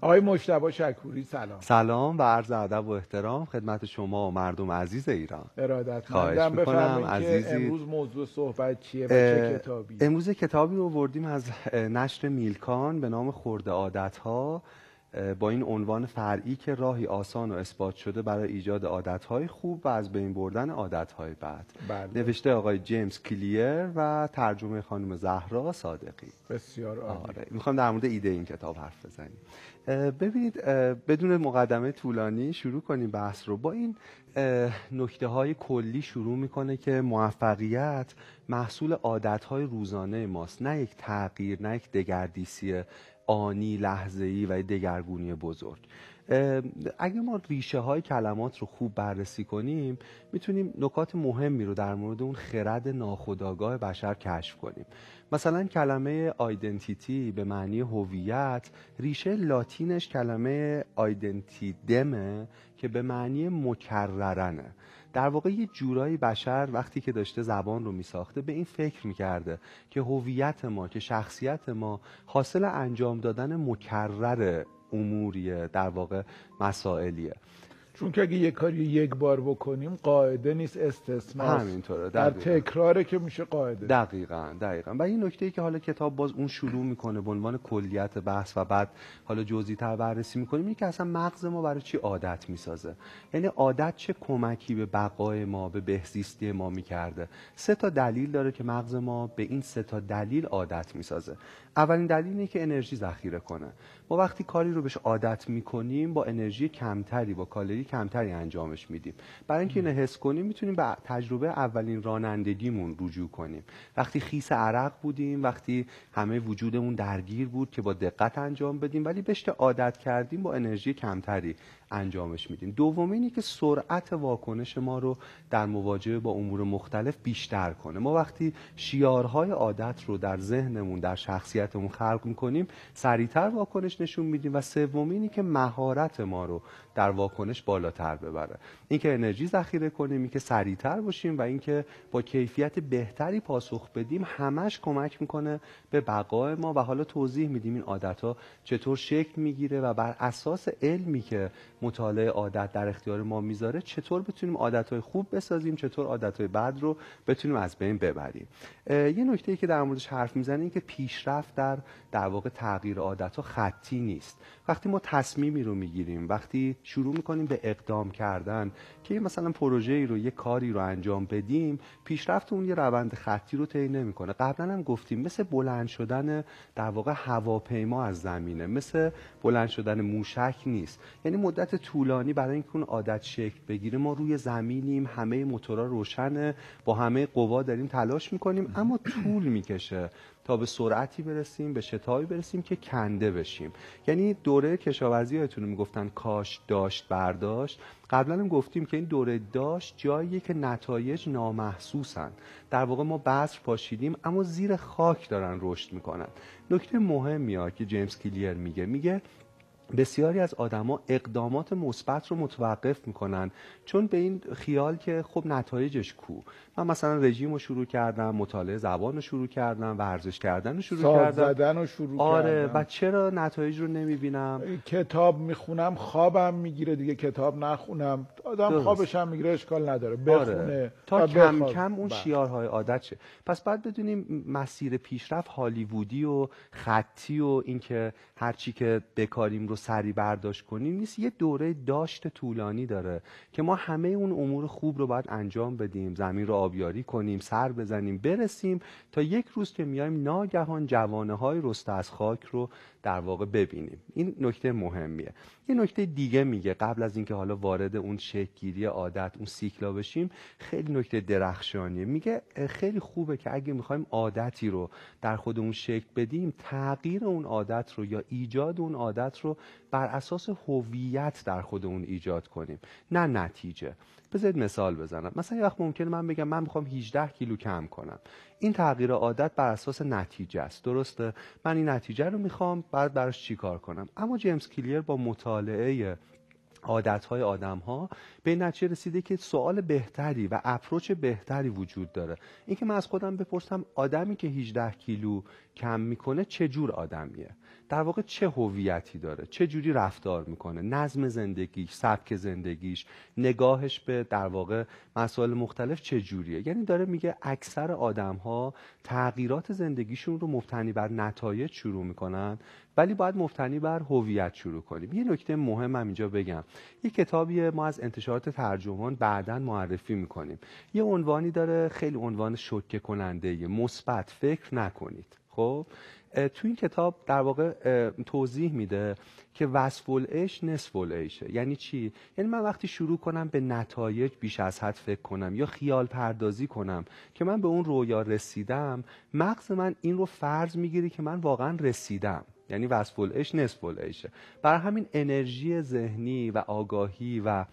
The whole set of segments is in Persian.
آقای مشتبه شکوری سلام. سلام و عرض ادب و احترام خدمت شما و مردم عزیز ایران. ارادت مندم بفرمایید که عزیزی. امروز موضوع صحبت چیه و چه کتابی امروز کتابی رو آوردیم از نشر میلکان به نام خورده عادت ها با این عنوان فرعی که راهی آسان و اثبات شده برای ایجاد عادتهای خوب و از بین بردن عادتهای بد. بله. نوشته آقای جیمز کلیر و ترجمه خانم زهرا صادقی. بسیار عالی. آره. می‌خوام در مورد ایده این کتاب حرف بزنیم. ببینید بدون مقدمه طولانی شروع کنیم بحث رو. با این نکته های کلی شروع می‌کنه که موفقیت محصول عادت های روزانه ماست. نه یک تغییر نه یک دگردیسی آنی لحظه‌ای و دگرگونی بزرگ. اگه ما ریشه های کلمات رو خوب بررسی کنیم می‌تونیم نکات مهمی رو در مورد اون خرد ناخودآگاه بشر کشف کنیم. مثلا کلمه آیدنتیتی به معنی هویت ریشه لاتینش کلمه آیدنتیدمه که به معنی مکررنه. در واقع یه جورایی بشر وقتی که داشته زبان رو میساخته به این فکر می‌کرده که هویت ما که شخصیت ما حاصل انجام دادن مکرر اموریه در واقع مسائلیه. چون که اگه یه کاری یک بار بکنیم قاعده نیست استثناست همینطوره در. تکراره که میشه قاعده. دقیقا دقیقا. و این نکته ای که حالا کتاب باز اون شروع می‌کنه به عنوان کلیت بحث و بعد حالا جزئی تر بررسی می‌کنیم اینه که اصلا مغز ما برای چی عادت می‌سازه؟ یعنی عادت چه کمکی به بقای ما به بهزیستی ما می‌کرده؟ سه تا دلیل داره که مغز ما به این سه تا دلیل عادت می‌سازه. اولین دلیل اینه که انرژی ذخیره کنه. ما وقتی کاری رو بهش عادت می‌کنیم با انرژی کمتری با کالری کمتری انجامش میدیم. برای اینکه اینو حس کنیم می‌تونیم به تجربه اولین رانندگیمون رجوع کنیم. وقتی خیس عرق بودیم وقتی همه وجودمون درگیر بود که با دقت انجام بدیم ولی بهش عادت کردیم با انرژی کمتری. انجامش میدیم. دوم اینه که سرعت واکنش ما رو در مواجهه با امور مختلف بیشتر کنه. ما وقتی شیارهای عادت رو در ذهنمون در شخصیتمون خلق می‌کنیم سریعتر واکنش نشون میدیم و سوم اینه که مهارت ما رو در واکنش بالاتر ببره. اینکه انرژی ذخیره کنیم اینکه سریعتر باشیم و اینکه با کیفیت بهتری پاسخ بدیم همش کمک می‌کنه به بقای ما و حالا توضیح میدیم این عادت ها چطور شکل می‌گیره و بر اساس علمی که مطالعه عادت در اختیار ما می‌ذاره چطور بتونیم عادت های خوب بسازیم چطور عادت های بد رو بتونیم از بین ببریم. یه نکته ای که در موردش حرف می‌زنه این که پیشرفت در در واقع تغییر عادت ها خطی نیست. وقتی ما تصمیمی رو می‌گیریم وقتی شروع می‌کنیم به اقدام کردن که مثلا پروژه ای رو یه کاری رو انجام بدیم پیشرفت اون یه روند خطی رو طی نمی‌کنه. قبلا هم گفتیم مثل بلند شدن در واقع هواپیما از زمینه مثل بلند شدن موشک نیست. یعنی مدت طولانی برای اینکه اون عادت شکل بگیره ما روی زمینیم همه موتورها روشنه با همه قوا داریم تلاش می‌کنیم اما طول می‌کشه. تا به سرعتی برسیم به شتابی برسیم که کنده بشیم. یعنی دوره کشاورزی هایتون می‌گفتن کاش داشت برداشت. قبلا هم گفتیم که این دوره داشت جاییه که نتایج نامحسوسن. در واقع ما بذر پاشیدیم اما زیر خاک دارن رشد می‌کنن. نکته مهمی ها که جیمز کلیر میگه میگه بسیاری از آدما اقدامات مثبت رو متوقف می‌کنن چون به این خیال که خب نتایجش کو من مثلا رژیم رو شروع کردم مطالعه زبان رو شروع کردم ورزش کردن رو شروع کردم زدن رو شروع آره کردم و چرا نتایج رو نمی‌بینم کتاب می‌خونم خوابم می‌گیره دیگه کتاب نخونم آدم درست. خوابش هم می‌گیره اشکال نداره بخونه آره. تا کم. کم اون بله. شیارهای عادت شه پس بعد بدونیم مسیر پیشرفت هالیوودی و خطی و اینکه هر چی که بکاریم رو سری برداشت کنیم نیست یه دوره داشت طولانی داره که ما همه اون امور خوب رو باید انجام بدیم زمین رو آبیاری کنیم سر بزنیم برسیم تا یک روز که میایم ناگهان جوانه های رسته از خاک رو در واقع ببینیم. این نکته مهمیه. یه نکته دیگه میگه قبل از اینکه حالا وارد اون شکلگیری عادت اون سیکلا بشیم خیلی نکته درخشانیه. میگه خیلی خوبه که اگه می‌خوایم عادتی رو در خودمون شکل بدیم تغییر اون عادت رو یا ایجاد اون عادت رو بر اساس هویت در خودمون ایجاد کنیم نه نتیجه. بذارید مثال بزنم. مثلا یه وقت ممکنه من بگم من می‌خوام 18 کیلو کم کنم. این تغییر عادت بر اساس نتیجه است. درسته؟ من این نتیجه رو می‌خوام بعد براش چیکار کنم؟ اما جیمز کلیر با مطالعه عادتهای آدم ها به نتیجه رسیده که سوال بهتری و اپروچ بهتری وجود داره. اینکه من از خودم بپرسم آدمی که 18 کیلو کم می‌کنه چه جور آدمیه؟ در واقع چه هویتی داره؟ چه جوری رفتار می‌کنه؟ نظم زندگیش سبک زندگیش نگاهش به در واقع مسائل مختلف چه جوریه؟ یعنی داره میگه اکثر آدم ها تغییرات زندگیشون رو مبتنی بر نتایج شروع می‌کنن ولی باید مبتنی بر هویت شروع کنیم. یه نکته مهم هم اینجا بگم. یه کتابی ما از انتشارات ترجمان بعدا معرفی می‌کنیم. یه عنوانی داره خیلی عنوان شوکه کننده مثبت فکر نکنید. خب؟ تو این کتاب در واقع توضیح میده که وصف العش نصف العیشه یعنی چی؟ یعنی من وقتی شروع کنم به نتایج بیش از حد فکر کنم یا خیال پردازی کنم که من به اون رویا رسیدم مغز من این رو فرض می‌گیره که من واقعا رسیدم. یعنی وصف العش نصف العیشه برای همین انرژی ذهنی و آگاهی و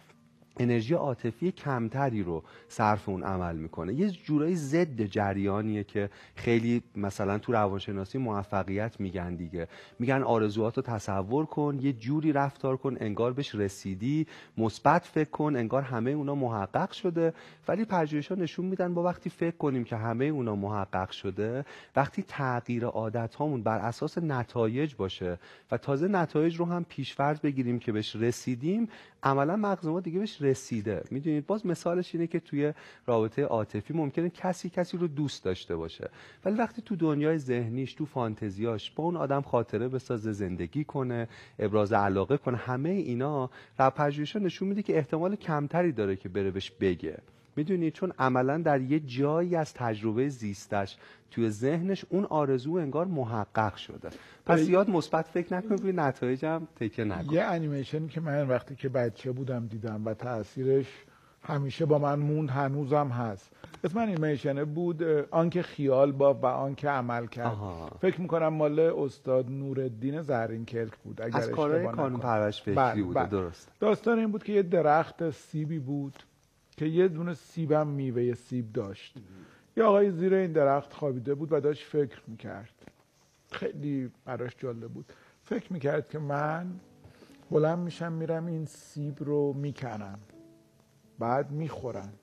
انرژی عاطفی کمتری رو صرف اون عمل می‌کنه. یه جورایی ضد جریانیه که خیلی مثلا تو روانشناسی موفقیت میگن دیگه. میگن آرزوهاتو تصور کن یه جوری رفتار کن انگار بهش رسیدی مثبت فکر کن انگار همه اونا محقق شده. ولی پژوهش‌ها نشون میدن با وقتی فکر کنیم که همه اونا محقق شده وقتی تغییر عادت هامون بر اساس نتایج باشه و تازه نتایج رو هم پیشفرض بگیریم که بهش رسیدیم عملا مغز ما دیگه بهش رسیده. می‌دونید؟ باز مثالش اینه که توی رابطه عاطفی ممکنه کسی کسی رو دوست داشته باشه. ولی وقتی تو دنیای ذهنیش تو فانتزیاش با اون آدم خاطره بسازه زندگی کنه ابراز علاقه کنه همه اینا پژوهش‌ها نشون میده که احتمال کمتری داره که بره بهش بگه. می‌دونید چون عملا در یه جایی از تجربه زیستش توی ذهنش اون آرزو انگار محقق شده. پس زیاد مثبت فکر نکنید روی نتایجم تکه نکن. یه انیمیشنی که من وقتی که بچه بودم دیدم و تاثیرش همیشه با من موند هنوزم هست. اسم انیمیشنه بود آنکه خیال با و آنکه عمل کرد. آها. فکر می‌کنم مال استاد نورالدین زرین کلک بود اگر از کارهای کانون. پرورش فکری بله، بوده بله. درست داستان این بود که یه درخت سیبی بود. که یه دونه سیبم میوه سیب داشت. یه آقای زیر این درخت خوابیده بود و داشت فکر می‌کرد. خیلی براش جالب بود. فکر می‌کرد که من بلند میشم میرم این سیب رو می‌کنم. بعد می‌خورم.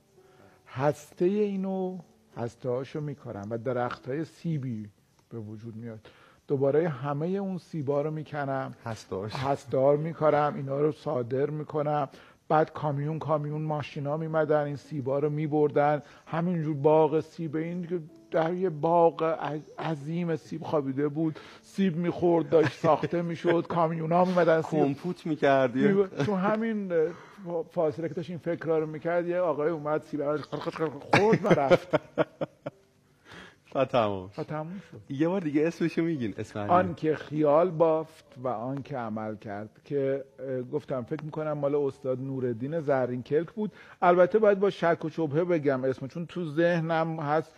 هسته اینو هسته هاشو میکارم و درخت های سیبی به وجود میاد. دوباره همه اون سیبا رو می‌کنم. هستار میکارم. اینا رو صادر می‌کنم. بعد کامیون کامیون ماشینا میمدن این سیبا رو میبردن. همینجور باغ سیب این که در یه باغ عظ- عظیم سیب خوابیده بود. سیب می‌خورد داشت ساخته می‌شد. کامیون ها میمدن سیب کمپوت می‌کردی می- تو همین فاصله که داشت این فکر رو می‌کرد یه آقای اومد سیب خورد و رفت و تمام و تموم شد. یه بار دیگه اسمشو میگین اسم آن. که خیال بافت و آن که عمل کرد که گفتم فکر می‌کنم مال استاد نورالدین زرین کلک بود. البته باید با شک و شبهه بگم اسم چون تو ذهنم هست.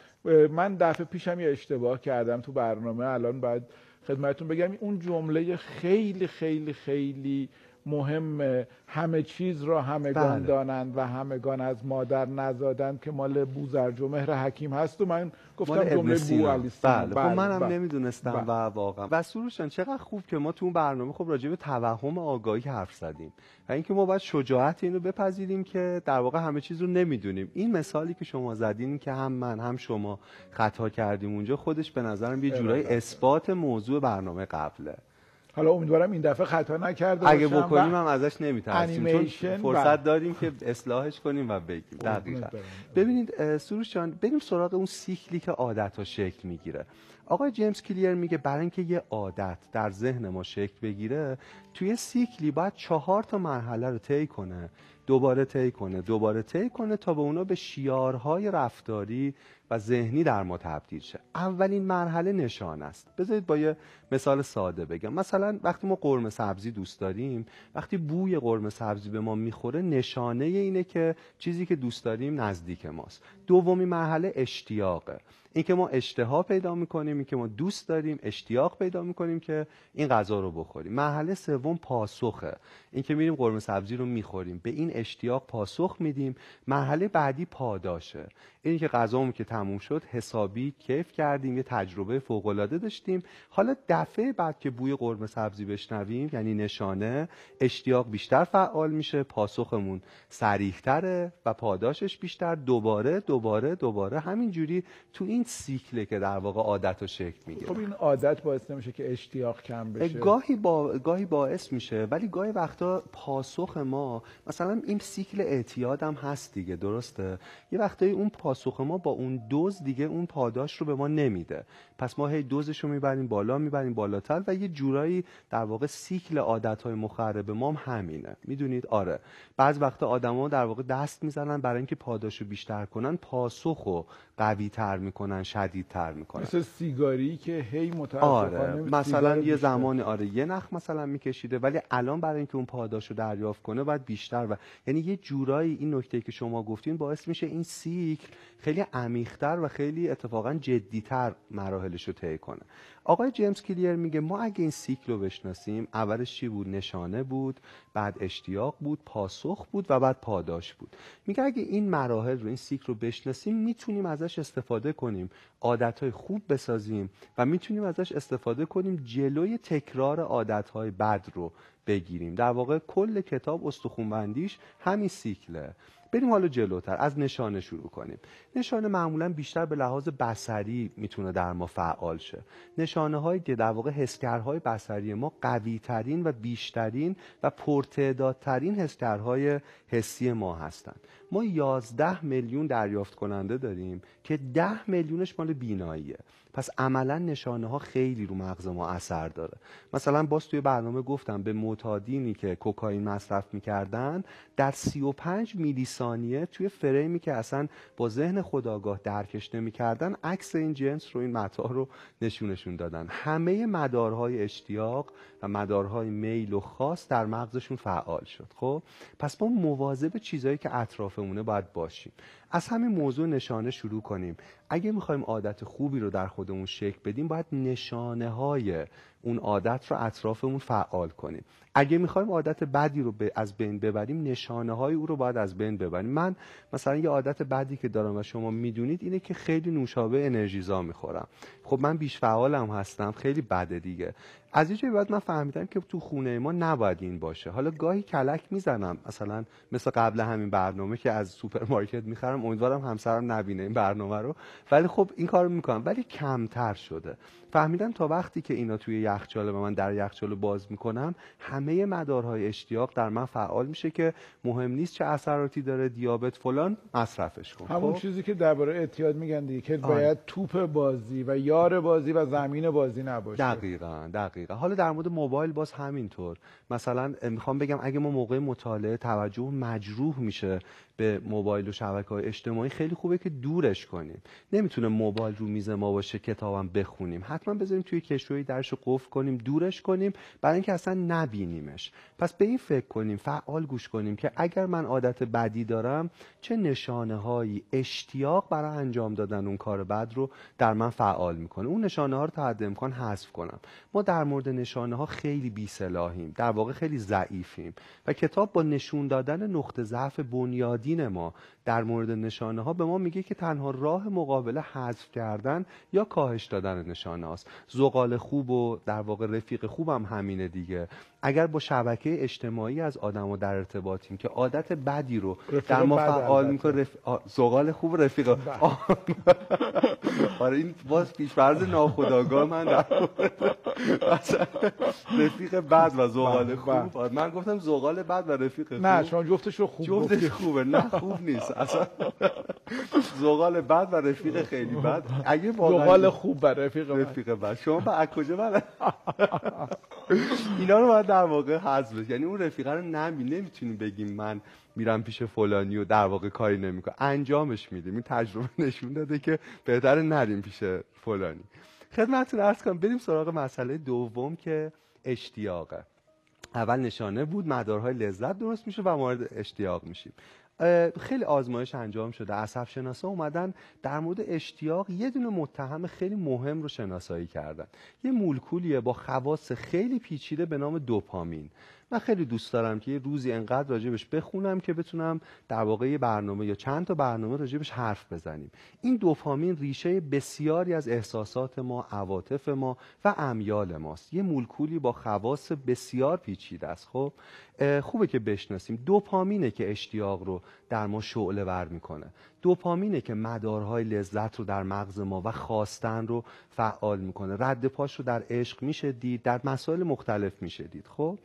من دفعه پیشم یه اشتباه کردم تو برنامه الان باید خدمتتون بگم. اون جمله خیلی خیلی خیلی مهم همه چیز را همگان بله. دانند و همگان از مادر نزادند که مال بوزرج و مهر حکیم هست و من گفتم جمله بو علی. بله, خب منم بله. نمی‌دونستم بله. و واقعا و سروشان چقدر خوب که ما تو اون برنامه خب راجع به توهم آگاهی حرف زدیم و اینکه ما باید شجاعت اینو بپذیریم که در واقع همه چیز رو نمی‌دونیم این مثالی که شما زدین که هم من هم شما خطا کردیم اونجا خودش به نظرم یه جورایی بله. اثبات موضوع برنامه قبله حالا امیدوارم این دفعه خطا نکرده اگه بکنیم هم ازش نمیترسیم چون فرصت و- داریم که اصلاحش کنیم و بگیم. دقیقا. ببینید سروش جان بریم سراغ اون سیکلی که عادت ها شکل می‌گیره. آقای جیمز کلیر میگه برای اینکه یه عادت در ذهن ما شکل بگیره توی سیکلی باید چهار تا مرحله رو طی کنه. دوباره طی کنه دوباره طی کنه تا به اونا به شیارهای رفتاری و ذهنی در ما تبدیل شه. اولین مرحله نشان است. بذارید با یه مثال ساده بگم. مثلا وقتی ما قرمه سبزی دوست داریم وقتی بوی قرمه سبزی به ما می‌خوره نشانه اینه که چیزی که دوست داریم نزدیک ماست. دومی مرحله اشتیاقه. اینکه ما اشتها پیدا می‌کنیم اینکه ما دوست داریم اشتیاق پیدا می‌کنیم که این غذا رو بخوریم. مرحله سوم پاسخه. اینکه میریم قرمه سبزی رو می‌خوریم. به این اشتیاق پاسخ میدیم. مرحله بعدی پاداشه. اینی که غذامون که تموم شد حسابی کیف کردیم یه تجربه فوق العاده داشتیم. حالا دفعه بعد که بوی قرمه سبزی بشنویم یعنی نشانه اشتیاق بیشتر فعال میشه پاسخمون سریحتره و پاداشش بیشتر. دوباره دوباره دوباره همینجوری تو این سیکله که در واقع عادت رو شکل می‌گیره. خب این عادت باعث نمیشه که اشتیاق کم بشه. گاهی با... گاهی باعث میشه ولی گاهی وقتا پاسخ ما مثلا این سیکل اعتیاد هم هست دیگه درسته؟ یه وقتایی اون پاسخ ما با اون دوز دیگه اون پاداش رو به ما نمیده. پس ما هی دوزش رو می‌بریم بالا می‌بریم بالاتر و یه جورایی در واقع سیکل عادت های مخرب ما هم همینه. می‌دونید؟ آره. بعض وقتا آدما در واقع دست می‌زنن برای اینکه پاداش رو بیشتر کنن پاسخ رو قوی تر می‌کنن شدید تر می‌کنن. مثل سیگاری که هی آره. مثلا یه زمان آره یه نخ مثلا میکشیده ولی الان برای اینکه اون پاداش رو دریافت کنه باید بیشتر و یعنی یه جورایی این نکته که شما گفتین باعث میشه این سیکل خیلی عمیقتر و خیلی اتفاقا جدیتر مراحلش رو طی کنه. آقای جیمز کلیر میگه ما اگه این سیکل رو بشناسیم اولش چی بود؟ نشانه بود بعد اشتیاق بود پاسخ بود و بعد پاداش بود. میگه اگه این مراحل رو این سیکل رو بشناسیم می‌تونیم ازش استفاده کنیم عادتهای خوب بسازیم و می‌تونیم ازش استفاده کنیم جلوی تکرار عادتهای بد رو بگیریم. در واقع کل کتاب استخونبندیش همین سیکله. بریم حالا جلوتر از نشانه شروع کنیم. نشانه معمولا بیشتر به لحاظ بسری می‌تونه در ما فعال شه. نشانه هایی که در واقع حسگرهای بسری ما قوی ترین و بیشترین و پرتعدادترین حسگرهای حسی ما هستند ما 11 میلیون دریافت کننده داریم که 10 میلیونش مال بیناییه. پس عملا نشانه ها خیلی رو مغز ما اثر داره. مثلا باز توی برنامه گفتم به معتادینی که کوکائین مصرف می‌کردن در 35 میلی ثانیه توی فریمی که اصلا با ذهن خداگاه درکش نمی‌کردن عکس این جنس رو این متا رو نشونشون دادن. همه مدارهای اشتیاق و مدارهای میل و خاص در مغزشون فعال شد. خب؟ پس ما مواظب چیزهایی که اطرافمونه باید باشیم. از همین موضوع نشانه شروع کنیم. اگه می‌خوایم عادت خوبی رو در خودمون شکل بدیم باید نشانه های اون عادت رو اطرافمون فعال کنیم. اگه می‌خوایم عادت بدی رو از بین ببریم نشانه های او رو باید از بین ببریم. من مثلا یه عادت بدی که دارم و شما می‌دونید اینه که خیلی نوشابه انرژیزا می‌خورم. خب من بیش فعالم هستم خیلی بده دیگه. از یه بعد من فهمیدم که تو خونه ما نباید این باشه. حالا گاهی کلک می‌زنم. مثلا مثل قبل همین برنامه که از سوپرمارکت می‌خرم امیدوارم همسرم نبینه این برنامه رو. ولی خب این کارو می‌کنم. ولی کمتر شده. فهمیدم تا وقتی که اینا توی یخچال و من در یخچال باز می‌کنم همه مدارهای اشتیاق در من فعال میشه که مهم نیست چه اثراتی داره دیابت فلان مصرفش کن. همون خب؟ چیزی که درباره اعتیاد میگن دیگه که باید توپ بازی و یار بازی و زمین بازی نباشه. دقیقا دقیقا. حالا در مورد موبایل باز همینطور. مثلا می‌خوام بگم اگه ما موقع مطالعه توجه مجروح میشه به موبایل و شبکه های اجتماعی خیلی خوبه که دورش کنیم. نمی‌تونه موبایل رو میز ما باشه کتابم بخونیم. حتما بذاریم توی کشویی درش رو کنیم دورش کنیم برای اینکه اصلا نبینیمش. پس به این فکر کنیم فعال گوش کنیم که اگر من عادت بدی دارم چه نشانه هایی اشتیاق برای انجام دادن اون کار بد رو در من فعال می‌کنه. اون نشانه ها رو تا حد امکان حذف کنم. ما در مورد نشانه ها خیلی بی در واقع خیلی ضعیفیم. و کتاب با نشون دادن نقطه ضعف بنیادین ما در مورد نشانه ها به ما میگه که تنها راه مقابله حذف کردن یا کاهش دادن نشانه هاست. زغال خوب و در واقع رفیق خوبم هم همینه دیگه. اگر با شبکه اجتماعی از آدم و در ارتباطیم که عادت بدی رو در ما فعال می‌کنه رف... زغال خوب رفیق بله. آره این باز پیشفرض ناخداگاه من در رفیق بد و زغال بله، خوب. بله. آره، من گفتم زغال بد و رفیق خوب. نه شما جفتش رو خوب جفتش خوبه. نه خوب نیست. اصلا زغال بد و رفیق خیلی بد. اگه زغال خوب و رفیق بد. رفیق بد. شما به کجا بله اینا رو باید در واقع حذف یعنی اون رفیقه رو نمی نمی‌تونیم بگیم من میرم پیش فلانی و در واقع کاری نمی‌کنه انجامش میدیم. این تجربه نشون داده که بهتر نریم پیش فلانی. خدمتتون عرض کنم بریم سراغ مسئله دوم که اشتیاقه. اول نشانه بود مدارهای لذت درست میشه و مورد اشتیاق میشیم. خیلی آزمایش انجام شده. عصب شناسا اومدن در مورد اشتیاق یه دونه متهم خیلی مهم رو شناسایی کردن. یه مولکولیه با خواص خیلی پیچیده به نام دوپامین. من خیلی دوست دارم که یه روزی انقدر راجبش بخونم که بتونم در واقع یه برنامه یا چند تا برنامه راجبش حرف بزنیم. این دوپامین ریشه بسیاری از احساسات ما عواطف ما و امیال ماست. یه مولکولی با خواص بسیار پیچیده است. خب خوبه که بشناسیم. دوپامینه که اشتیاق رو در ما شعله ور می‌کنه. دوپامینه که مدارهای لذت رو در مغز ما و خواستن رو فعال می‌کنه. رد پاش رو در عشق میشه دید در مسائل مختلف میشه دید خب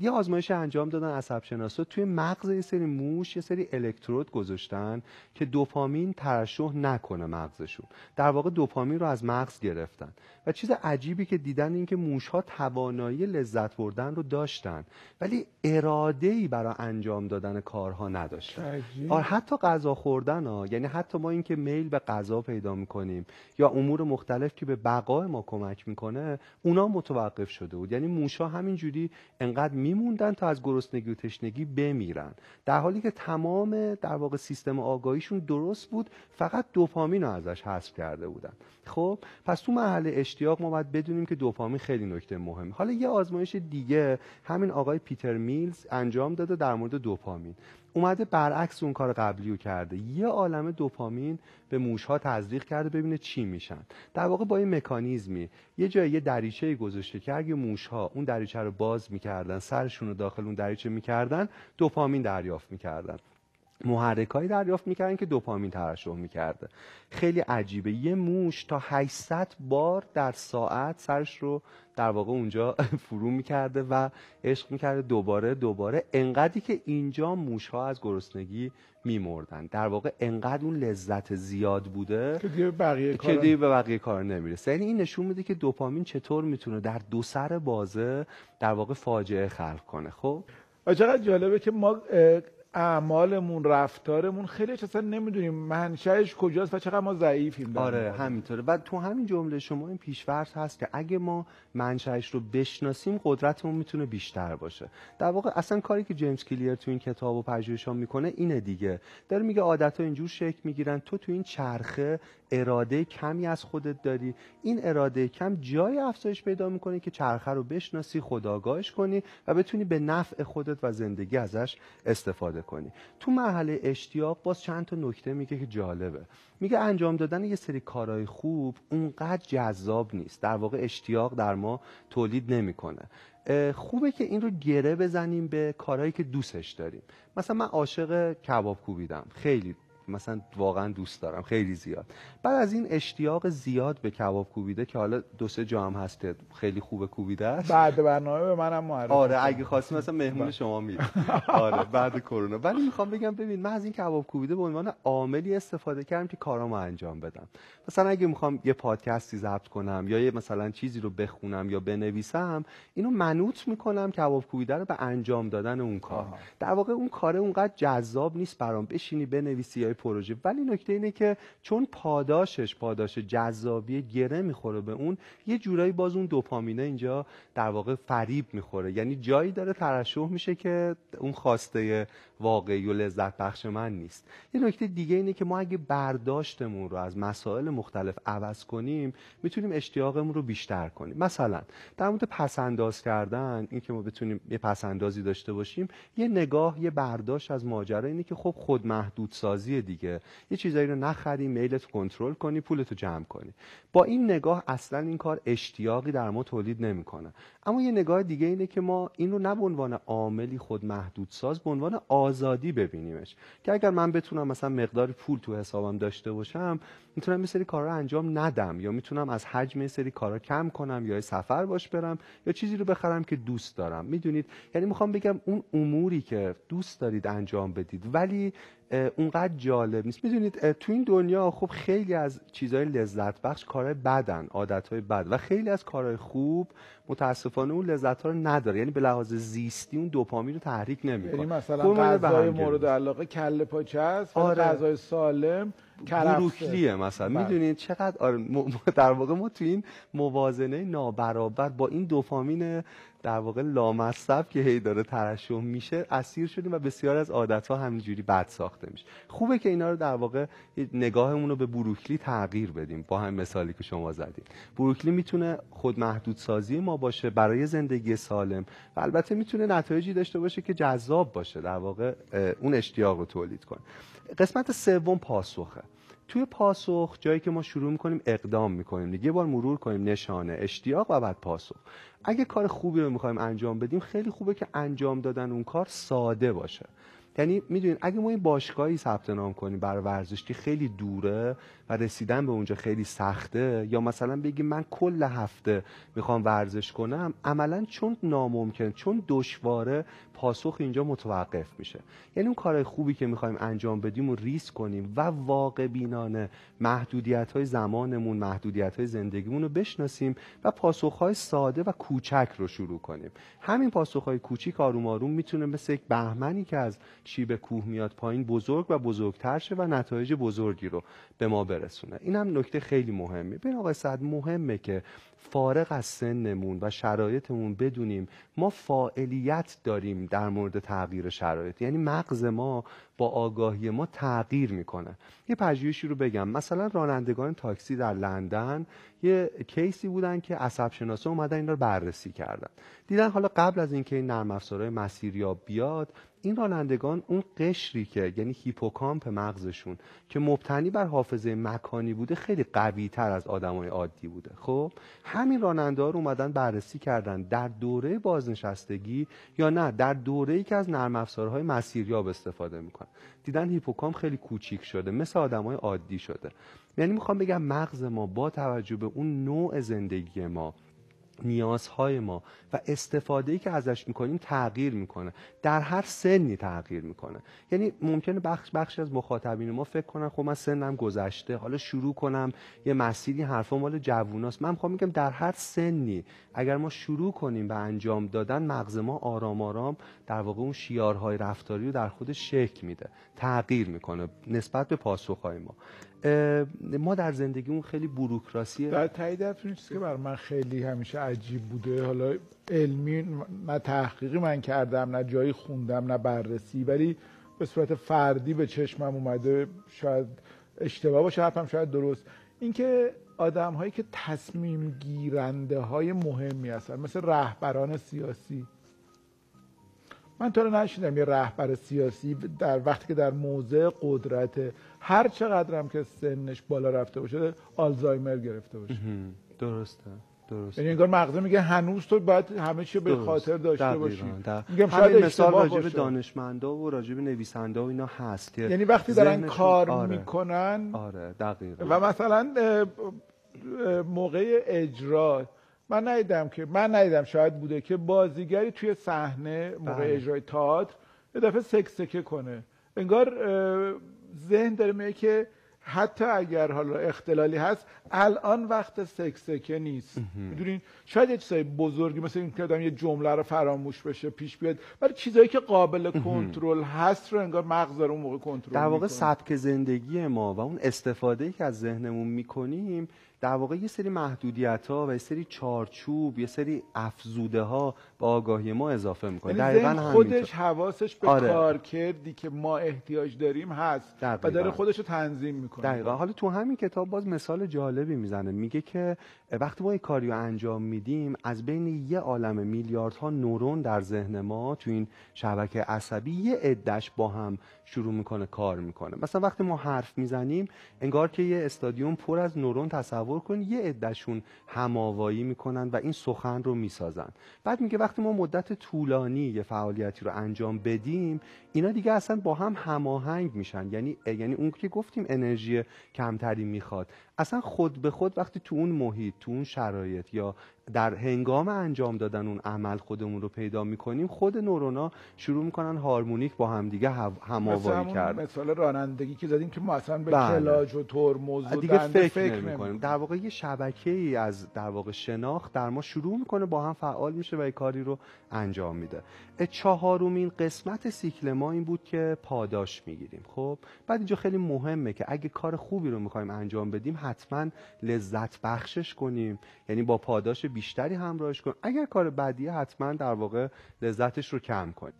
یه آزمایش انجام دادن عصب شناسا توی مغز یه سری موش یه سری الکترود گذاشتن که دوپامین ترشح نکنه مغزشون. در واقع دوپامین رو از مغز گرفتن. و چیز عجیبی که دیدن این که موش ها توانایی لذت بردن رو داشتن. ولی اراده ای برای انجام دادن کارها نداشتن. آره حتی غذا خوردن ها. یعنی حتی ما اینکه میل به غذا پیدا می‌کنیم یا امور مختلف که به بقای ما کمک می‌کنه اونا متوقف شده بود. یعنی موشا همینجوری انقدر میموندن تا از گرسنگی و تشنگی بمیرن. در حالی که تمام در واقع سیستم آگاهیشون درست بود فقط دوپامین رو ازش حذف کرده بودن. خب پس تو مرحله اشتیاق ما باید بدونیم که دوپامین خیلی نکته مهمه. حالا یه آزمایش دیگه همین آقای پیتر میلز انجام داده در مورد دوپامین. اومده برعکس اون کار قبلی رو کرده. یه عالم دوپامین به موش ها تزریق کرده ببینه چی میشن. در واقع با این مکانیزمی. یه جای یه دریچه گذاشته که اگه موش ها اون دریچه رو باز می‌کردن سرشون رو داخل اون دریچه می‌کردن دوپامین دریافت می‌کردن. محرکایی دریافت می‌کردن که دوپامین ترشح می‌کرده. خیلی عجیبه. یه موش تا 800 بار در ساعت سرش رو در واقع اونجا فرو می‌کرده و عشق می‌کرده دوباره دوباره. انقدری که اینجا موش ها از گرسنگی میمردن. در واقع انقدر اون لذت زیاد بوده که دیگه بقیه که دیگه به بقیه کار نمی‌رسه. یعنی این نشون میده که دوپامین چطور می‌تونه در دو سر بازه در واقع فاجعه خلق کنه. خب؟ چقدر جالبه که ما اعمالمون رفتارمون خیلی اصلا نمی‌دونیم منشأش کجاست و چقدر ما ضعیفیم آره همینطوره. و تو همین جمله شما این پیشورز هست که اگه ما منشأش رو بشناسیم قدرتمون می‌تونه بیشتر باشه. در واقع اصلا کاری که جیمز کلیر تو این کتاب و پژوهش‌ها می‌کنه اینه دیگه. داره میگه عادت‌ها اینجور شکل می‌گیرن. تو تو این چرخه اراده کمی از خودت داری. این اراده کم جای افزایش پیدا می‌کنه که چرخه رو بشناسی خداگاهش کنی و بتونی به نفع خودت و زندگی ازش استفاده کنی تو مرحله اشتیاق باز چند تا نکته میگه که جالبه. میگه انجام دادن یه سری کارهای خوب اونقدر جذاب نیست. در واقع اشتیاق در ما تولید نمی‌کنه. خوبه که این رو گره بزنیم به کارهایی که دوستش داریم. مثلا من عاشق کباب کوبیدم. خیلی مثلا واقعا دوست دارم خیلی زیاد. بعد از این اشتیاق زیاد به کباب کوبیده که حالا دو سه جام هست که خیلی خوبه کوبیده است. بعد برنامه به منم معرفی آره اگه خواستی مثلا مهمون بله. شما میری آره بعد کرونا. ولی می‌خوام بگم ببین من از این کباب کوبیده به عنوان عاملی استفاده کردم که کارامو انجام بدم. مثلا اگه می‌خوام یه پادکستی ضبط کنم یا یه مثلا چیزی رو بخونم یا بنویسم اینو منوط می‌کنم کباب کوبیده رو به انجام دادن اون کار. در واقع اون کار اونقدر جذاب نیست برام. بشینی بنویسی یا پروژه. ولی نکته اینه که چون پاداشش پاداش جذابی گره می‌خوره به اون یه جورایی باز اون دوپامینه اینجا در واقع فریب می‌خوره. یعنی جایی داره ترشح میشه که اون خواسته واقعی و لذت بخش من نیست. یه نکته دیگه اینه که ما اگه برداشتمون رو از مسائل مختلف عوض کنیم می‌تونیم اشتیاقمون رو بیشتر کنیم. مثلا در مورد پسنداز کردن این که ما بتونیم یه پسندازی داشته باشیم یه نگاه یه برداشت از ماجرا اینه که خب خود محدود سازی دیگه. یه چیزایی رو نخری میلت کنترل کنی پولتو جمع کنی. با این نگاه اصلا این کار اشتیاقی در ما تولید نمی‌کنه. اما یه نگاه دیگه اینه که ما این رو نه به عنوان عاملی خود محدود ساز به عنوان آزادی ببینیمش. که اگر من بتونم مثلا مقدار پول تو حسابم داشته باشم می‌تونم یه سری کارا انجام ندم. یا می‌تونم از حجم یه سری کارا کم کنم یا سفر باش برم یا چیزی رو بخرم که دوست دارم. می‌دونید؟ یعنی می‌خوام بگم اون اموری که دوست دارید انجام بدید ولی اونقدر جالب نیست. می‌دونید تو این دنیا خب خیلی از چیزهای لذت بخش کارهای بدن عادتهای بد و خیلی از کارهای خوب متاسفانه اون لذت ها رو نداره. یعنی به لحاظ زیستی اون دوپامین رو تحریک نمی‌کنه. یعنی مثلا غذای مورد علاقه کله پاچه است آره. غذای سالم بروکلیه مثلا. بله. می‌دونید چقدر؟ آره در واقع ما تو این موازنه نابرابر با این دوپامین در واقع لامصب که هی داره ترشح میشه اسیر شدیم و بسیار از عادت ها همینجوری بد ساخته میشه. خوبه که اینا رو در واقع نگاهمون رو به بروکلی تغییر بدیم. با هم مثالی که شما زدیم بروکلی می‌تونه خود محدود سازی ما باشه برای زندگی سالم و البته می‌تونه نتایجی داشته باشه که جذاب باشه در واقع اون اشتیاق رو تولید کنه. قسمت سوم پاسخه. توی پاسخ جایی که ما شروع می‌کنیم اقدام می‌کنیم. دیگه بار مرور کنیم نشانه اشتیاق و بعد پاسخ. اگه کار خوبی رو می‌خوایم انجام بدیم خیلی خوبه که انجام دادن اون کار ساده باشه. یعنی می‌دونید اگه ما این باشگاهی ثبت نام کنیم برای ورزش که خیلی دوره و رسیدن به اونجا خیلی سخته یا مثلا بگیم من کل هفته می‌خوام ورزش کنم عملا چون ناممکن چون دشواره پاسخ اینجا متوقف میشه. یعنی اون کارهای خوبی که می‌خوایم انجام بدیم و ریس کنیم و واقع بینانه محدودیت های زمانمون محدودیت های زندگیمون رو بشناسیم و پاسخ های ساده و کوچک رو شروع کنیم. همین پاسخ های کوچیک آروم آروم می‌تونه مثل یک بهمنی که از شیب کوه میاد پایین بزرگ و بزرگتر شه و نتایج بزرگی رو به ما برسونه. این هم نکته خیلی مهمه ببین آقای سعد مهمه که فارغ از سنمون و شرایطمون بدونیم ما فاعلیت داریم در مورد تغییر شرایط. یعنی مغز ما با آگاهی ما تغییر می‌کنه. یه پژوهشی رو بگم. مثلا رانندگان تاکسی در لندن یه کیسی بودن که عصب شناسا اومدن این رو بررسی کردن. دیدن حالا قبل از اینکه این نرم افزارهای مسیریاب بیاد این رانندگان اون قشری که یعنی هیپوکامپ مغزشون که مبتنی بر حافظه مکانی بوده خیلی قوی تر از آدمای عادی بوده. خب همین راننده ها رو اومدن بررسی کردن. در دوره بازنشستگی یا نه در دوره ای که از نرم افزارهای مسیریاب استفاده می‌کنن. دیدن هیپوکامپ خیلی کوچیک شده مثل آدمای عادی شده. یعنی می‌خوام بگم مغز ما با توجه به اون نوع زندگی ما نیازهای ما و استفاده که ازش می‌کنیم تغییر می‌کنه. در هر سنی تغییر می‌کنه. یعنی ممکنه بخش بخشی از مخاطبین ما فکر کنن خب من سنم گذشته حالا شروع کنم یه مسیری حرفا مال جووناست. من می‌خوام میگم در هر سنی اگر ما شروع کنیم به انجام دادن مغز ما آرام آرام در واقع اون شیارهای رفتاری رو در خودش شکل میده. تغییر می‌کنه نسبت به پاسخهای ما. ما در زندگیمون خیلی بروکراسی در تایید چیزی که بر من خیلی همیشه عجیب بوده حالا علمی نه تحقیقی من کردم نه جایی خوندم نه بررسی ولی به صورت فردی به چشمم اومده شاید اشتباه باشه حرفم شاید درست. اینکه آدم هایی که تصمیم گیرنده های مهمی هستن مثل رهبران سیاسی من تو رو نشیدم یه رهبر سیاسی در وقتی که در موضع قدرت هر چقدر که سنش بالا رفته باشه آلزایمر گرفته باشه. درسته درست یعنی انگار مغزه میگه هنوز تو باید همه چی به خاطر داشته باشی. میگم شاید مثال راجع به دانشمندا و راجع به نویسنده و اینا هست. یعنی وقتی دارن کار آره. می‌کنن آره دقیقا. و مثلا موقع اجرا من ندیدم که من ندیدم شاید بوده که بازیگری توی صحنه موقع بله. اجرای تئاتر یه دفعه سکسکه کنه انگار ذهن داره میگه که حتی اگر حالا اختلالی هست الان وقت سکسکه نیست. می‌دونین شاید یه چیزای بزرگی مثل این که یه جمله رو فراموش بشه پیش بیاد ولی چیزایی که قابل کنترل هست رو انگار مغز رو اون موقع کنترل در واقع سبک زندگی ما و اون استفاده ای که از ذهنمون می‌کنیم در واقع یه سری محدودیت ها و یه سری چارچوب یه سری افزوده ها به آگاهی ما اضافه می‌کنه. یعنی دقیقاً خودش حواسش به آره. کار کردی که ما احتیاج داریم هست دقیقا. و داره خودش رو تنظیم می‌کنه. دقیقا. حالا تو همین کتاب باز مثال جالبی می‌زنه. میگه که وقتی ما این کاری رو انجام میدیم از بین یه عالم میلیاردها نورون در ذهن ما تو این شبکه عصبی یه عدش با هم شروع می‌کنه کار می‌کنه. مثلا وقتی ما حرف می‌زنیم انگار که یه استادیوم پر از نورون تصور کن یه عدهشون هماوایی می‌کنن و این سخن رو می‌سازن. بعد میگه وقتی ما مدت طولانی یه فعالیتی رو انجام بدیم اینا دیگه اصلا با هم هماهنگ میشن. یعنی یعنی اون که گفتیم انرژی کمتری می‌خواد. اصلا خود به خود وقتی تو اون محیط تو اون شرایط یا در هنگام انجام دادن اون عمل خودمون رو پیدا می‌کنیم خود نورونا شروع می‌کنن هارمونیک با همدیگه هماوایی کرد مثال رانندگی که زدیم که ما اصلا به بله. کلاج و ترمز و دیگه فکر, فکر نمی‌کنیم. در واقع یه شبکه ای از در واقع شناخت در ما شروع می‌کنه با هم فعال میشه و یه کاری رو انجام میده. چهارمین قسمت سیکل ما این بود که پاداش می‌گیریم. خب بعد اینجا خیلی مهمه که اگه کار خوبی رو می‌خوایم انجام بدیم حتما لذت بخشش کنیم. یعنی با پاداش بیشتری همراهش کن. اگر کار بدیه حتما در واقع لذتش رو کم کن.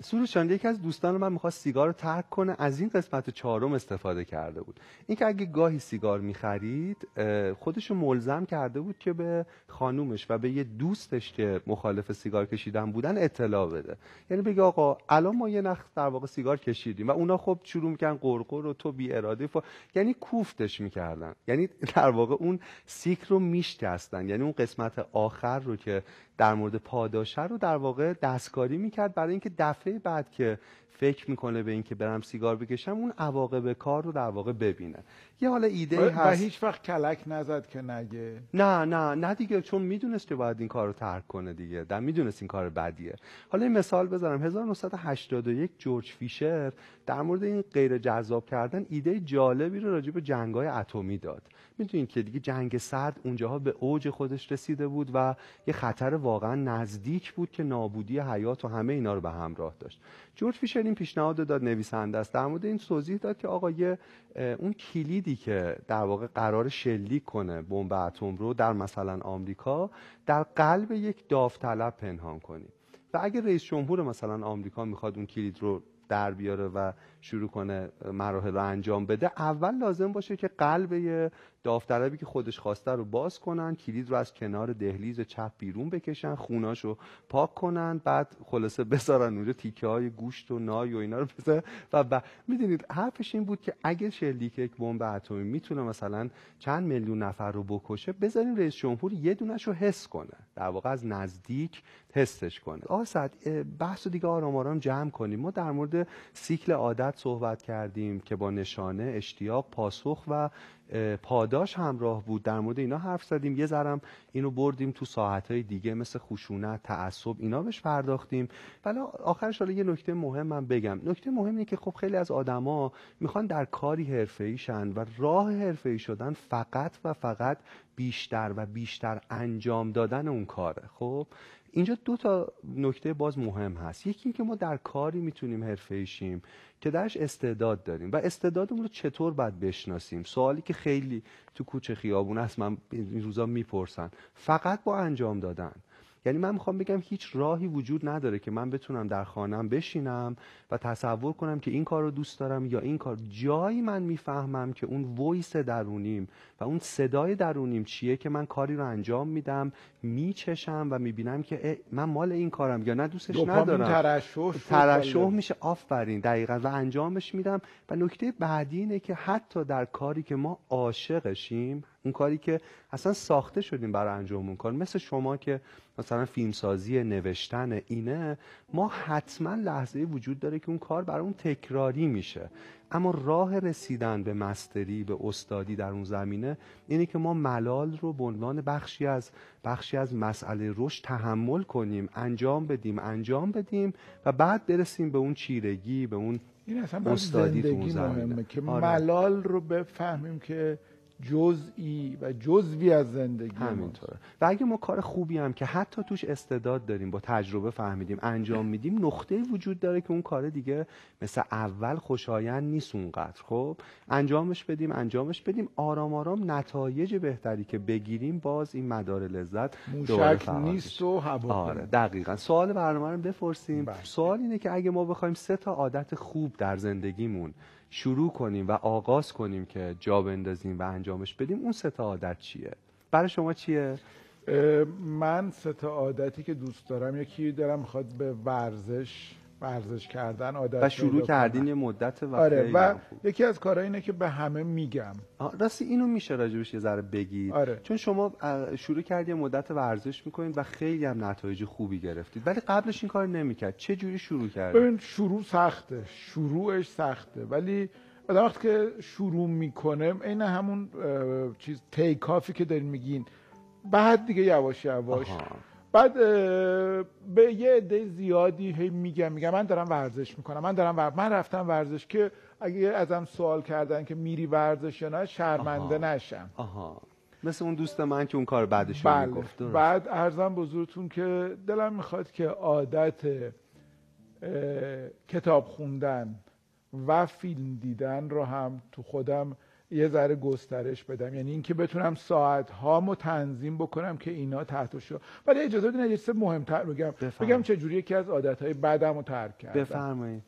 سروش جان یکی از دوستان من می‌خواست سیگار رو ترک کنه از این قسمت چهارم استفاده کرده بود. اینکه اگه گاهی سیگار می‌خرید خودش رو ملزم کرده بود که به خانومش و به یه دوستش که مخالف سیگار کشیدن بودن اطلاع بده. یعنی بگه آقا الان ما یه نخ در واقع سیگار کشیدیم و اونا خب شروع می‌کنن قرقر و تو بی اراده یعنی کوفتش می‌کردن. یعنی در واقع اون سیک رو میشکستن. یعنی اون قسمت آخر رو که در مورد پاداشه رو در واقع دستکاری می‌کرد. برای اینکه دفعه بعد که فکر می‌کنه به اینکه برم سیگار بکشم اون عواقب کار رو در واقع ببینه. یه حالا ایده هست و هیچ وقت کلک نزد که نگه. نه نه نه دیگه چون می‌دونست که باید این کار رو ترک کنه دیگه. در می‌دونست این کار بدیه. حالا این مثال بذارم 1981 جورج فیشر در مورد این غیر جذاب کردن ایده جالبی رو راجع به جنگای اتمی داد. می‌دونید که دیگه جنگ سرد اونجاها به اوج خودش رسیده بود و یه خطر واقعا نزدیک بود که نابودی حیات و همه اینا رو به همراه داشت. جورج فیشر این پیشنهاد داد نویسنده است در مورد این توضیح داد که آقا یه اون کلیدی که در واقع قرار شلیک کنه بمب اتم رو در مثلا آمریکا در قلب یک داوطلب پنهان کنیم و اگه رئیس جمهور مثلا آمریکا می‌خواد اون کلید رو در بیاره و شروع کنه مراحل رو انجام بده. اول لازم باشه که قلب یه داوطلبی که خودش خواسته رو باز کنن کلید رو از کنار دهلیز چپ بیرون بکشن خوناش رو پاک کنن بعد خلاصه بذارن اونجا تیکه های گوشت و نای و اینا رو بذارن. و ب... می‌دونید حرفش این بود که اگه شلیک یک بمب اتمی می‌تونه مثلا چند میلیون نفر رو بکشه بذاریم رئیس جمهور یه دونش رو حس کنه. در واقع از نزدیک حسش کنه. آقا سعد بحث دیگه آرام آرام جمع کنیم. ما در مورد سیکل عادت صحبت کردیم که با نشانه اشتیاق پاسخ و پاداش همراه بود. در مورد اینا حرف زدیم. یه ذرم اینو بردیم تو ساعتهای دیگه مثل خشونت تعصب اینا بهش پرداختیم. ولی آخرش حالا یه نکته مهم من بگم. نکته مهم اینه که خب خیلی از آدما می‌خوان در کاری حرفه‌ای شن و راه حرفه‌ای شدن فقط و فقط بیشتر و بیشتر انجام دادن اون کاره. خب اینجا دو تا نکته باز مهم هست. یکی اینکه ما در کاری می‌تونیم حرفه شیم که درش استعداد داریم. و استعدادمون رو چطور باید بشناسیم؟ سوالی که خیلی تو کوچه خیابون هست من این روزا می‌پرسن. فقط با انجام دادن. یعنی من می‌خوام بگم هیچ راهی وجود نداره که من بتونم در خانم بشینم و تصور کنم که این کار رو دوست دارم یا این کار. جایی من می‌فهمم که اون ویس درونیم و اون صدای درونیم چیه که من کاری رو انجام میدم میچشم و می‌بینم که من مال این کارم یا نه دوستش ندارم. ترشح ترشح میشه آفرین. دقیقا. و انجامش میدم. و نکته بعدی اینه که حتی در کاری که ما عاشقشیم اون کاری که اصلا ساخته شدیم برای انجام اون کار. مثل شما که مثلا فیلمسازی نوشتن اینه ما حتما لحظه وجود داره که اون کار برای اون تکراری میشه. اما راه رسیدن به مستری به استادی در اون زمینه اینه که ما ملال رو به عنوان بخشی از بخشی از مسئله رشد تحمل کنیم انجام بدیم انجام بدیم و بعد برسیم به اون چیرگی به اون این اصلا استادی تو مهمه که آره. ملال رو بفهمیم که جزئی و جزوی از زندگی همینطوره. و اگه ما کار خوبی هم که حتی توش استعداد داریم با تجربه فهمیدیم انجام میدیم نقطه وجود داره که اون کار دیگه مثل اول خوشایند نیست اونقدر. خب انجامش بدیم انجامش بدیم. آرام آرام نتایج بهتری که بگیریم باز این مدار لذت موشک نیست و هوا آره دقیقا. سوال برنامه رو بپرسیم. بله. سوال اینه که اگه ما بخوایم سه تا عادت خوب در زندگیمون شروع کنیم و آغاز کنیم که جا بندازیم و انجامش بدیم اون سه تا عادت چیه؟ برای شما چیه؟ من سه تا عادتی که دوست دارم یکی دارم می‌خواد به ورزش ورزش کردن عادت و شروع کردین یه مدت و آره و یکی از کارها اینه که به همه میگم. راستی اینو میشه راجبش یه ذره بگید. آره. چون شما شروع کردی مدت ورزش می‌کنید و خیلی هم نتایج خوبی گرفتید. ولی قبلش این کار نمی‌کرد. چه جوری شروع کرد؟ ببین شروع سخته. شروعش سخته. ولی وقتی که شروع می‌کنه این همون چیز تیکافی که دارین میگین بعد دیگه یواش یواش بعد به یه عده زیادی هی میگم میگم من دارم ورزش می‌کنم من دارم ورزش. من رفتم ورزش که اگه ازم سوال کردن که میری ورزش یا نه شرمنده نشم آها مثل اون دوست من که اون کار بعدش بله. می‌گفت بعد ارزم بزرگتون که دلم می‌خواد که عادت کتاب خوندن و فیلم دیدن رو هم تو خودم یه ذره گسترش بدم. یعنی اینکه بتونم ساعت هامو تنظیم بکنم که اینا تحت شو ولی اجازه بدین یه چیز مهمتر بگم. بفرمایید. بگم چجوری یکی از عادتهای بدم رو ترک کردم. بفرمایید.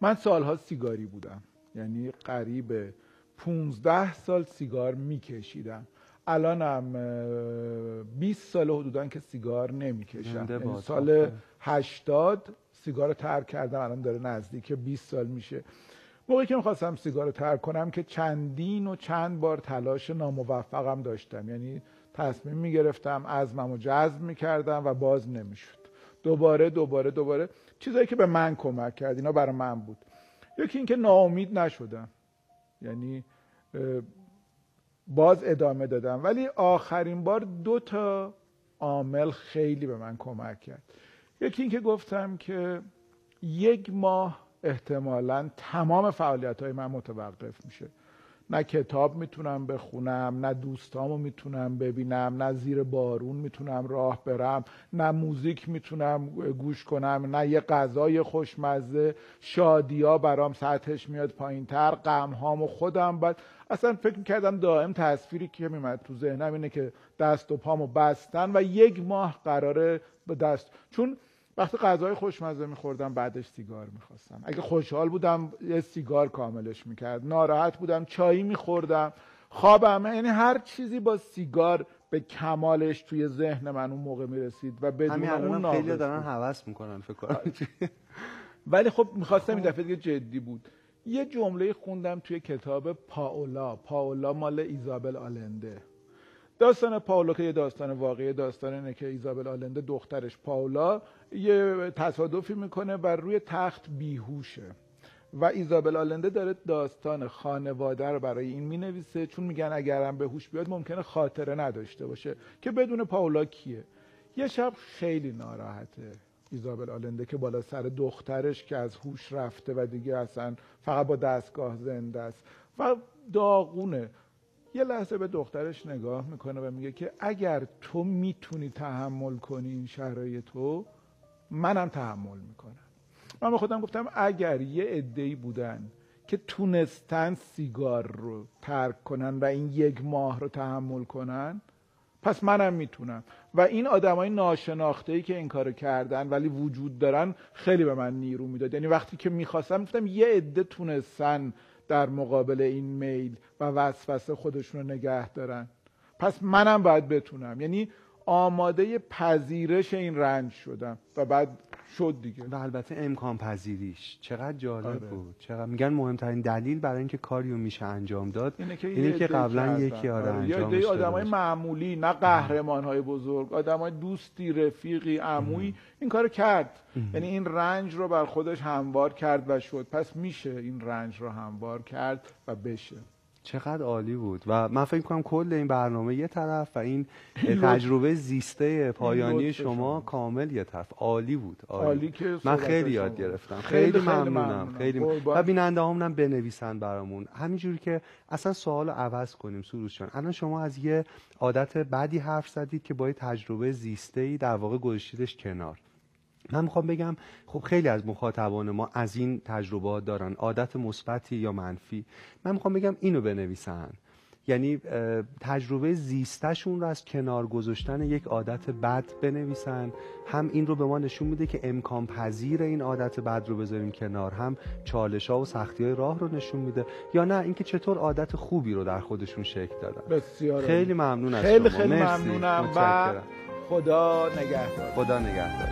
من سالها سیگاری بودم. یعنی قریب 15 سال سیگار میکشیدم. الانم اه، 20 سال حدودا که سیگار نمی‌کشم. یعنی. سال آفرین. 80 سیگار رو ترک کردم. الان داره نزدیک 20 سال میشه. موقعی که می‌خواستم سیگار رو ترک کنم که چندین و چند بار تلاش ناموفقم داشتم. یعنی تصمیم می‌گرفتم عزمم رو جذب می‌کردم و باز نمی‌شد. دوباره دوباره دوباره چیزایی که به من کمک کرد اینا برای من بود. یکی اینکه ناامید نشدم. یعنی باز ادامه دادم. ولی آخرین بار دو تا عامل خیلی به من کمک کرد. یکی اینکه گفتم که یک ماه احتمالا تمام فعالیت های من متوقف میشه. نه کتاب می‌تونم بخونم نه دوستامو می‌تونم ببینم نه زیر بارون می‌تونم راه برم نه موزیک می‌تونم گوش کنم نه یه غذای خوشمزه شادیا برام سطحش میاد پایین تر غم هامو خودم بعد اصلا فکر می‌کردم دائم تصویری که میمد تو ذهنم اینه که دست و پامو بستن و یک ماه قراره به دست. چون وقتی غذای خوشمزه میخوردم بعدش سیگار می‌خواستم. اگه خوشحال بودم یه سیگار کاملش می‌کرد. ناراحت بودم چایی میخوردم. خوابم یعنی هر چیزی با سیگار به کمالش توی ذهن من اون موقع می‌رسید و بدون اون خیلی دارن. هوس می‌کنن فکر کنم. ولی خب می‌خواستم این دفعه دیگه جدی بود. یه جمله خوندم توی کتاب پاولا. پاولا مال ایزابل آلنده. داستان پاولا که یه داستان واقعی داستان اینه که ایزابل آلنده دخترش پاولا یه تصادفی می‌کنه و روی تخت بیهوشه. و ایزابل آلنده داره داستان خانواده رو برای این می‌نویسه چون میگن اگرم به هوش بیاد ممکنه خاطره نداشته باشه. که بدون پاولا کیه؟ یه شب خیلی ناراحته ایزابل آلنده که بالا سر دخترش که از هوش رفته و دیگه اصلا فقط با دستگاه زنده است. و داغونه. یه لحظه به دخترش نگاه می‌کنه و میگه که اگر تو می‌تونی تحمل کنی این شرایطو منم تحمل می‌کنم. من به خودم گفتم اگر یه عده‌ای بودن که تونستن سیگار رو ترک کنن و این یک ماه رو تحمل کنن پس منم می‌تونم. و این آدمای ناشناخته ای که این کارو کردن ولی وجود دارن خیلی به من نیرو می‌داد. یعنی وقتی که می‌خواستم گفتم یه عده تونستن در مقابل این میل و وسوسه خودشون رو نگه دارن. پس منم باید بتونم. یعنی آماده پذیرش این رنج شدم و بعد شد دیگه. و البته امکان پذیریش چقدر جالب آره. بود. چقدر میگن مهمترین دلیل برای اینکه کاری رو میشه انجام داد اینه که, اینه که قبلا. یکی آره آره، عده‌ای داده آدمای. معمولی نه قهرمان های بزرگ آدمای دوستی رفیقی عمویی این کارو کرد. یعنی این رنج رو بر خودش هموار کرد و شد. پس میشه این رنج رو هموار کرد و بشه. چقدر عالی بود و من فکر کنم کل این برنامه یه طرف و این تجربه زیسته پایانی شما. کامل یه طرف عالی بود عالی, عالی که من خیلی. یاد گرفتم خیلی خیلی, ممنونم. خیلی. و بیننده هم بنویسن برامون همینجوری که اصلا سوال عوض کنیم سروش جان الان شما از یه عادت بدی حرف زدید که با یه تجربه زیسته ای در واقع گذاشتیدش کنار من می‌خوام بگم خب خیلی از مخاطبان ما از این تجربه دارن. عادت مثبتی یا منفی. من می‌خوام بگم اینو بنویسن. یعنی تجربه زیستشون رو از کنار گذاشتن یک عادت بد بنویسن. هم این رو به ما نشون میده که امکان پذیر این عادت بد رو بذاریم کنار. هم چالش ها و سختی های راه رو نشون میده. یا نه اینکه چطور عادت خوبی رو در خودشون شکل دادن. بسیار. خیلی ممنون از خیلی شما. خیلی. ممنونم و. خدا نگهدار. خدا نگهدار.